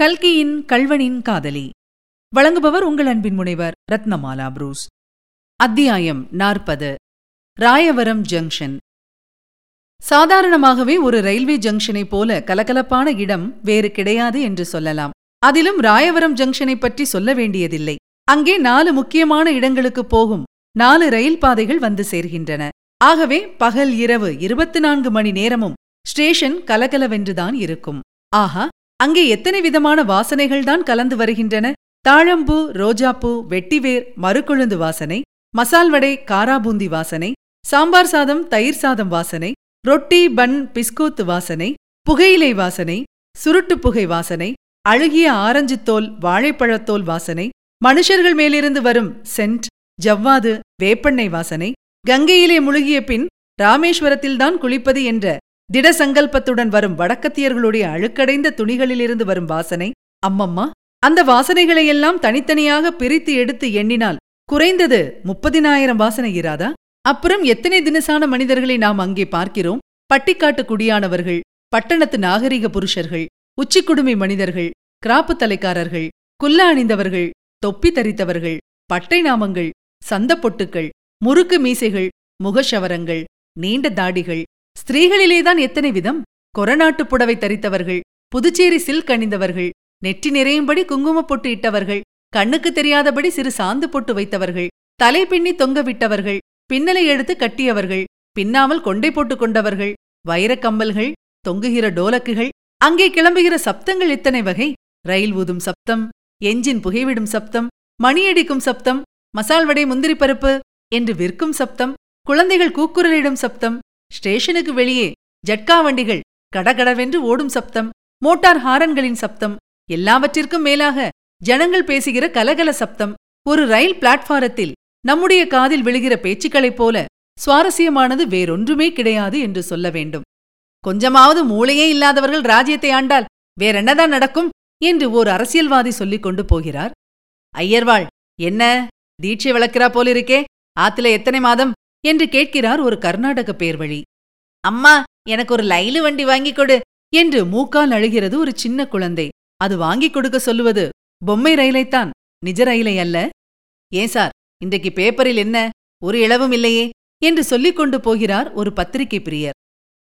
கல்கியின் கல்வனின் காதலி. வழங்குபவர் உங்கள் அன்பின் முனைவர் ரத்னமாலா புரூஸ். அத்தியாயம் நாற்பது. ராயவரம் ஜங்ஷன். சாதாரணமாகவே ஒரு ரயில்வே ஜங்ஷனைப் போல கலகலப்பான இடம் வேறு கிடையாது என்று சொல்லலாம். அதிலும் ராயவரம் ஜங்ஷனை பற்றி சொல்ல வேண்டியதில்லை. அங்கே நாலு முக்கியமான இடங்களுக்கு போகும் நாலு ரயில் பாதைகள் வந்து சேர்கின்றன. ஆகவே பகல் இரவு இருபத்தி நான்கு மணி நேரமும் ஸ்டேஷன் கலகலவென்றுதான் இருக்கும். ஆஹா அங்கே எத்தனை விதமான வாசனைகள்தான் கலந்து வருகின்றன? தாழம்பூ ரோஜாப்பூ வெட்டிவேர் மறுக்கொழுந்து வாசனை மசால் வடை காராபூந்தி வாசனை சாம்பார் சாதம் தயிர் சாதம் வாசனை ரொட்டி பன் பிஸ்கோத்து வாசனை புகையிலை வாசனை சுருட்டு புகை வாசனை அழுகிய ஆரஞ்சு தோல் வாழைப்பழத்தோல் வாசனை மனுஷர்கள் மேலிருந்து வரும் சென்ட் ஜவ்வாது வேப்பெண்ணெய் வாசனை கங்கையிலே முழுகிய பின் ராமேஸ்வரத்தில்தான் குளிப்பது என்ற திட சங்கல்பத்துடன் வரும் வடக்கத்தியர்களுடைய அழுக்கடைந்த துணிகளிலிருந்து வரும் வாசனை அம்மம்மா அந்த வாசனைகளையெல்லாம் தனித்தனியாக பிரித்து எடுத்து எண்ணினால் குறைந்தது முப்பதினாயிரம் வாசனை இராதா? அப்புறம் எத்தனை தினசான மனிதர்களை நாம் அங்கே பார்க்கிறோம்? பட்டிக்காட்டு குடியானவர்கள் பட்டணத்து நாகரிக புருஷர்கள் உச்சிக்குடுமி மனிதர்கள் கிராப்பு தலைக்காரர்கள் குல்ல அணிந்தவர்கள் தொப்பி தரித்தவர்கள் பட்டை நாமங்கள் சந்த பொட்டுக்கள் முறுக்கு மீசைகள் முகஷவரங்கள் நீண்ட தாடிகள் ஸ்திரீகளிலேதான் எத்தனை விதம்? கொரநாட்டுப் புடவை தரித்தவர்கள் புதுச்சேரி சில்க் அணிந்தவர்கள் நெற்றி நிறையும்படி குங்குமப் பொட்டு இட்டவர்கள் கண்ணுக்கு தெரியாதபடி சிறு சாந்து பொட்டு வைத்தவர்கள் தலை பின்னி தொங்க விட்டவர்கள் பின்னலை எடுத்து கட்டியவர்கள் பின்னாமல் கொண்டை போட்டுக் கொண்டவர்கள் வைரக் கம்பல்கள் தொங்குகிற டோலக்குகள் அங்கே கிளம்புகிற சப்தங்கள் எத்தனை வகை? ரயில் ஊதும் சப்தம் எஞ்சின் புகைவிடும் சப்தம் மணியடிக்கும் சப்தம் மசால் வடை முந்திரி பருப்பு என்று விற்கும் சப்தம் குழந்தைகள் கூக்குரலிடும் சப்தம் ஸ்டேஷனுக்கு வெளியே. ஜட்கா வண்டிகள். கடகடவென்று ஓடும் சப்தம். மோட்டார் ஹாரன்களின் சப்தம். எல்லாவற்றிற்கும் மேலாக ஜனங்கள் பேசுகிற கலகல சப்தம். ஒரு ரயில் பிளாட்பாரத்தில் நம்முடைய காதில் விழுகிற பேச்சுக்களைப் போல சுவாரஸ்யமானது வேறொன்றுமே கிடையாது என்று சொல்ல வேண்டும். கொஞ்சமாவது மூளையே இல்லாதவர்கள் ராஜ்யத்தை ஆண்டால் வேறென்னதான் நடக்கும் என்று ஓர் அரசியல்வாதி சொல்லிக் கொண்டு போகிறார்? ஐயர்வாள் என்ன? தீட்சை வளர்க்கிறா போலிருக்கே. ஆத்துல எத்தனை மாதம் என்று கேட்கிறார் ஒரு கர்நாடக பேர்வழி. அம்மா எனக்கு ஒரு லைலு வண்டி வாங்கிக் கொடு என்று மூக்கால் அழுகிறது ஒரு சின்ன குழந்தை. அது வாங்கிக் கொடுக்க சொல்லுவது பொம்மை ரயிலைத்தான். நிஜ ரயிலை அல்ல. ஏன் சார் இன்றைக்கு பேப்பரில் என்ன? ஒரு இளவும் இல்லையே என்று சொல்லிக் கொண்டு போகிறார் ஒரு பத்திரிகை பிரியர்.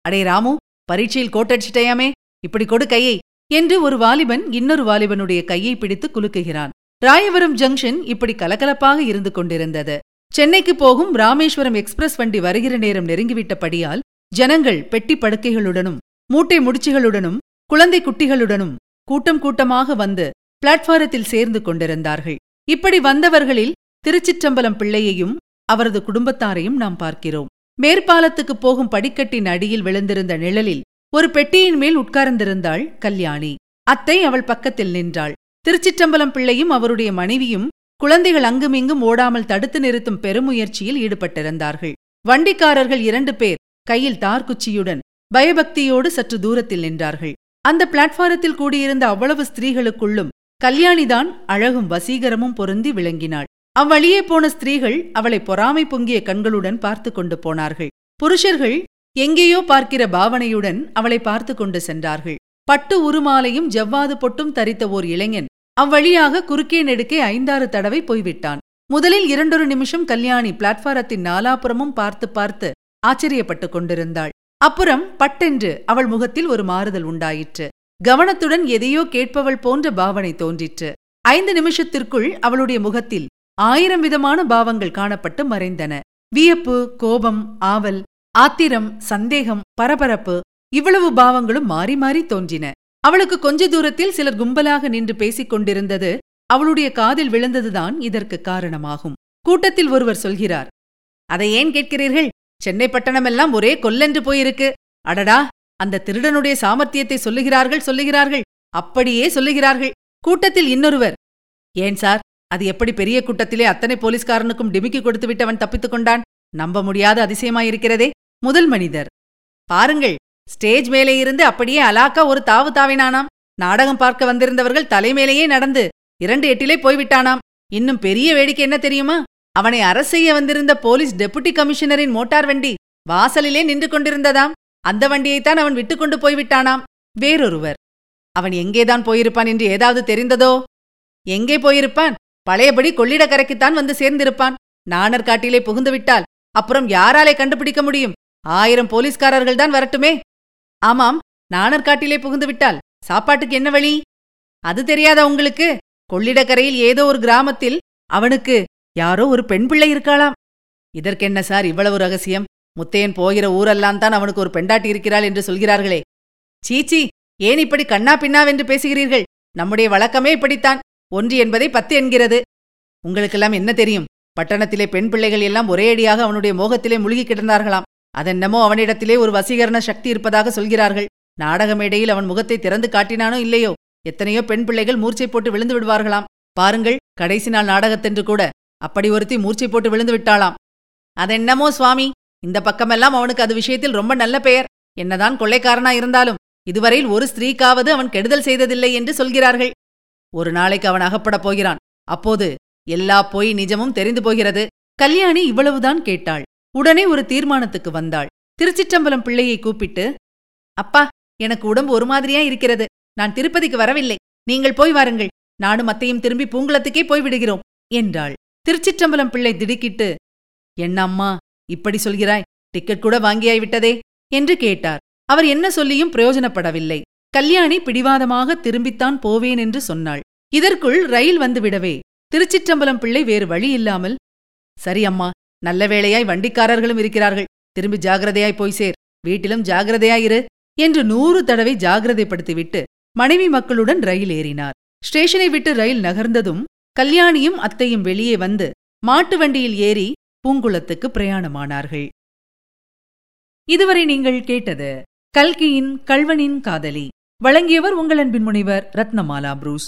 அடே ராமு பரீட்சையில் கோட்டடிச்சிட்டயாமே? இப்படி கொடு கையை என்று ஒரு வாலிபன் இன்னொரு வாலிபனுடைய கையை பிடித்து குலுக்குகிறான். ராயபுரம் ஜங்ஷன் இப்படி கலகலப்பாக இருந்து கொண்டிருந்தது. சென்னைக்கு போகும் ராமேஸ்வரம் எக்ஸ்பிரஸ் வண்டி வருகிற நேரம் நெருங்கிவிட்டபடியால் ஜனங்கள் பெட்டி படுக்கைகளுடனும் மூட்டை முடிச்சுகளுடனும் குழந்தை குட்டிகளுடனும் கூட்டம் கூட்டமாக வந்து பிளாட்ஃபாரத்தில் சேர்ந்து கொண்டிருந்தார்கள். இப்படி வந்தவர்களில் திருச்சிற்றம்பலம் பிள்ளையையும் அவரது குடும்பத்தாரையும் நாம் பார்க்கிறோம். மேற்பாலத்துக்கு போகும் படிக்கட்டின் அடியில் விழுந்திருந்த நிழலில் ஒரு பெட்டியின் மேல் உட்கார்ந்திருந்தாள் கல்யாணி. அத்தை அவள் பக்கத்தில் நின்றாள். திருச்சிற்றம்பலம் பிள்ளையும் அவருடைய மனைவியும் குழந்தைகள் அங்குமிங்கும் ஓடாமல் தடுத்து நிறுத்தும் பெருமுயற்சியில் ஈடுபட்டிருந்தார்கள். வண்டிக்காரர்கள் இரண்டு பேர் கையில் தார்குச்சியுடன் பயபக்தியோடு சற்று தூரத்தில் நின்றார்கள். அந்த பிளாட்பாரத்தில் கூடியிருந்த அவ்வளவு ஸ்திரீகளுக்குள்ளும் கல்யாணிதான் அழகும் வசீகரமும் பொருந்தி விளங்கினாள். அவ்வழியே போன ஸ்திரீகள் அவளை பொறாமை பொங்கிய கண்களுடன் பார்த்து கொண்டு போனார்கள். புருஷர்கள் எங்கேயோ பார்க்கிற பாவனையுடன் அவளை பார்த்து கொண்டு சென்றார்கள். பட்டு உருமாலையும் ஜவ்வாது பொட்டும் தரித்த ஓர் இளைஞன் அவ்வழியாக குறுக்கே நெடுக்கே ஐந்தாறு தடவை போய்விட்டான். முதலில் இரண்டொரு நிமிஷம் கல்யாணி பிளாட்பாரத்தின் நாலாபுறமும் பார்த்து பார்த்து ஆச்சரியப்பட்டுக் கொண்டிருந்தாள். அப்புறம் பட்டென்று அவள் முகத்தில் ஒரு மாறுதல் உண்டாயிற்று. கவனத்துடன் எதையோ கேட்பவள் போன்ற பாவனை தோன்றிற்று. ஐந்து நிமிஷத்திற்குள் அவளுடைய முகத்தில் ஆயிரம் விதமான பாவங்கள் காணப்பட்டு மறைந்தன. வியப்பு கோபம் ஆவல் ஆத்திரம் சந்தேகம் பரபரப்பு இவ்வளவு பாவங்களும் மாறி மாறி தோன்றின. அவளுக்கு கொஞ்ச தூரத்தில் சிலர் கும்பலாக நின்று பேசிக் கொண்டிருந்தது அவளுடைய காதில் விழுந்ததுதான் இதற்கு காரணமாகும். கூட்டத்தில் ஒருவர் சொல்கிறார் அதை ஏன் கேட்கிறீர்கள்? சென்னை பட்டணமெல்லாம் ஒரே கொல்லென்று போயிருக்கு. அடடா அந்த திருடனுடைய சாமர்த்தியத்தை சொல்லுகிறார்கள் சொல்லுகிறார்கள். அப்படியே சொல்லுகிறார்கள். கூட்டத்தில் இன்னொருவர் ஏன் சார் அது எப்படி பெரிய கூட்டத்திலே அத்தனை போலீஸ்காரனுக்கும் டிமிக்கி கொடுத்து விட்டவன் தப்பித்துக் கொண்டான்? நம்ப முடியாத அதிசயமாயிருக்கிறதே. முதல் மனிதர் பாருங்கள் ஸ்டேஜ் மேலே இருந்து அப்படியே அலாக்கா ஒரு தாவு தாவினானாம். நாடகம் பார்க்க வந்திருந்தவர்கள் தலைமேலேயே நடந்து இரண்டு எட்டிலே போய்விட்டானாம். இன்னும் பெரிய வேடிக்கை என்ன தெரியுமா? அவனை அரசு செய்ய வந்திருந்த போலீஸ் டெபுட்டி கமிஷனரின் மோட்டார் வண்டி வாசலிலே நின்று கொண்டிருந்ததாம். அந்த வண்டியைத்தான் அவன் விட்டுக்கொண்டு போய்விட்டானாம். வேறொருவர். அவன் எங்கேதான் போயிருப்பான் என்று ஏதாவது தெரிந்ததோ? எங்கே போயிருப்பான்? பழையபடி கொள்ளிடக்கரைக்குத்தான் வந்து சேர்ந்திருப்பான். நாணர் காட்டிலே புகுந்து விட்டால் அப்புறம் யாராலே கண்டுபிடிக்க முடியும்? ஆயிரம் போலீஸ்காரர்கள் தான் வரட்டுமே. ஆமாம் நாணற்காட்டிலே புகுந்து விட்டால் சாப்பாட்டுக்கு என்ன வழி? அது தெரியாதா உங்களுக்கு? கொள்ளிடக்கரையில் ஏதோ ஒரு கிராமத்தில் அவனுக்கு யாரோ ஒரு பெண் பிள்ளை இருக்காளாம். இதற்கென்ன சார் இவ்வளவு ரகசியம்? முத்தையன் போகிற ஊரெல்லாம் தான் அவனுக்கு ஒரு பெண்டாட்டி இருக்கிறாள் என்று சொல்கிறார்களே. சீச்சி ஏன் இப்படி கண்ணா பின்னாவென்று பேசுகிறீர்கள்? நம்முடைய வழக்கமே இப்படித்தான். ஒன்று என்பதை பத்து என்கிறது. உங்களுக்கெல்லாம் என்ன தெரியும்? பட்டணத்திலே பெண் பிள்ளைகள் எல்லாம் ஒரே அடியாக அவனுடைய மோகத்திலே முழுகி கிடந்தார்களாம். அதென்னமோ அவனிடத்திலே ஒரு வசீகரண சக்தி இருப்பதாக சொல்கிறார்கள். நாடக மேடையில் அவன் முகத்தை திறந்து காட்டினானோ இல்லையோ? எத்தனையோ பெண் பிள்ளைகள் மூர்ச்சை போட்டு விழுந்து விடுவார்களாம். பாருங்கள் கடைசி நாள் நாடகத்தென்று கூட அப்படி ஒருத்தி மூர்ச்சை போட்டு விழுந்து விட்டாளாம். அதென்னமோ சுவாமி? இந்த பக்கமெல்லாம் அவனுக்கு அது விஷயத்தில் ரொம்ப நல்ல பெயர். என்னதான் கொள்ளைக்காரனா இருந்தாலும் இதுவரையில் ஒரு ஸ்திரீக்காவது அவன் கெடுதல் செய்ததில்லை என்று சொல்கிறார்கள். ஒரு நாளைக்கு அவன் அகப்படப் போகிறான். அப்போது எல்லா பொய் நிஜமும் தெரிந்து போகிறது. கல்யாணி இவ்வளவுதான் கேட்டாள். உடனே ஒரு தீர்மானத்துக்கு வந்தாள். திருச்சிற்றம்பலம் பிள்ளையை கூப்பிட்டு அப்பா எனக்கு உடம்பு ஒரு மாதிரியா இருக்கிறது. நான் திருப்பதிக்கு வரவில்லை. நீங்கள் போய் வாருங்கள். நானும் அத்தையும் திரும்பி பூங்குளத்துக்கே போய்விடுகிறோம் என்றாள். திருச்சிற்றம்பலம் பிள்ளை திடுக்கிட்டு என்ன அம்மா இப்படி சொல்கிறாய்? டிக்கெட் கூட வாங்கியாய் விட்டதே என்று கேட்டார். அவர் என்ன சொல்லியும் பிரயோஜனப்படவில்லை. கல்யாணி பிடிவாதமாக திரும்பித்தான் போவேன் என்று சொன்னாள். இதற்குள் ரயில் வந்துவிடவே திருச்சிற்றம்பலம் பிள்ளை வேறு வழி இல்லாமல் சரி அம்மா நல்ல வேளையாய் வண்டிக்காரர்களும் இருக்கிறார்கள். திரும்பி ஜாகிரதையாய் போய் சேர். வீட்டிலும் ஜாகிரதையாயிரு என்று நூறு தடவை ஜாகிரதைப்படுத்திவிட்டு மனைவி மக்களுடன் ரயில் ஏறினார். ஸ்டேஷனை விட்டு ரயில் நகர்ந்ததும் கல்யாணியும் அத்தையும் வெளியே வந்து மாட்டு வண்டியில் ஏறி பூங்குளத்துக்கு பிரயாணமானார்கள். இதுவரை நீங்கள் கேட்டது கல்கியின் கல்வனின் காதலி. வழங்கியவர் உங்கள் அன்பின் முனைவர் ரத்னமாலா புரூஸ்.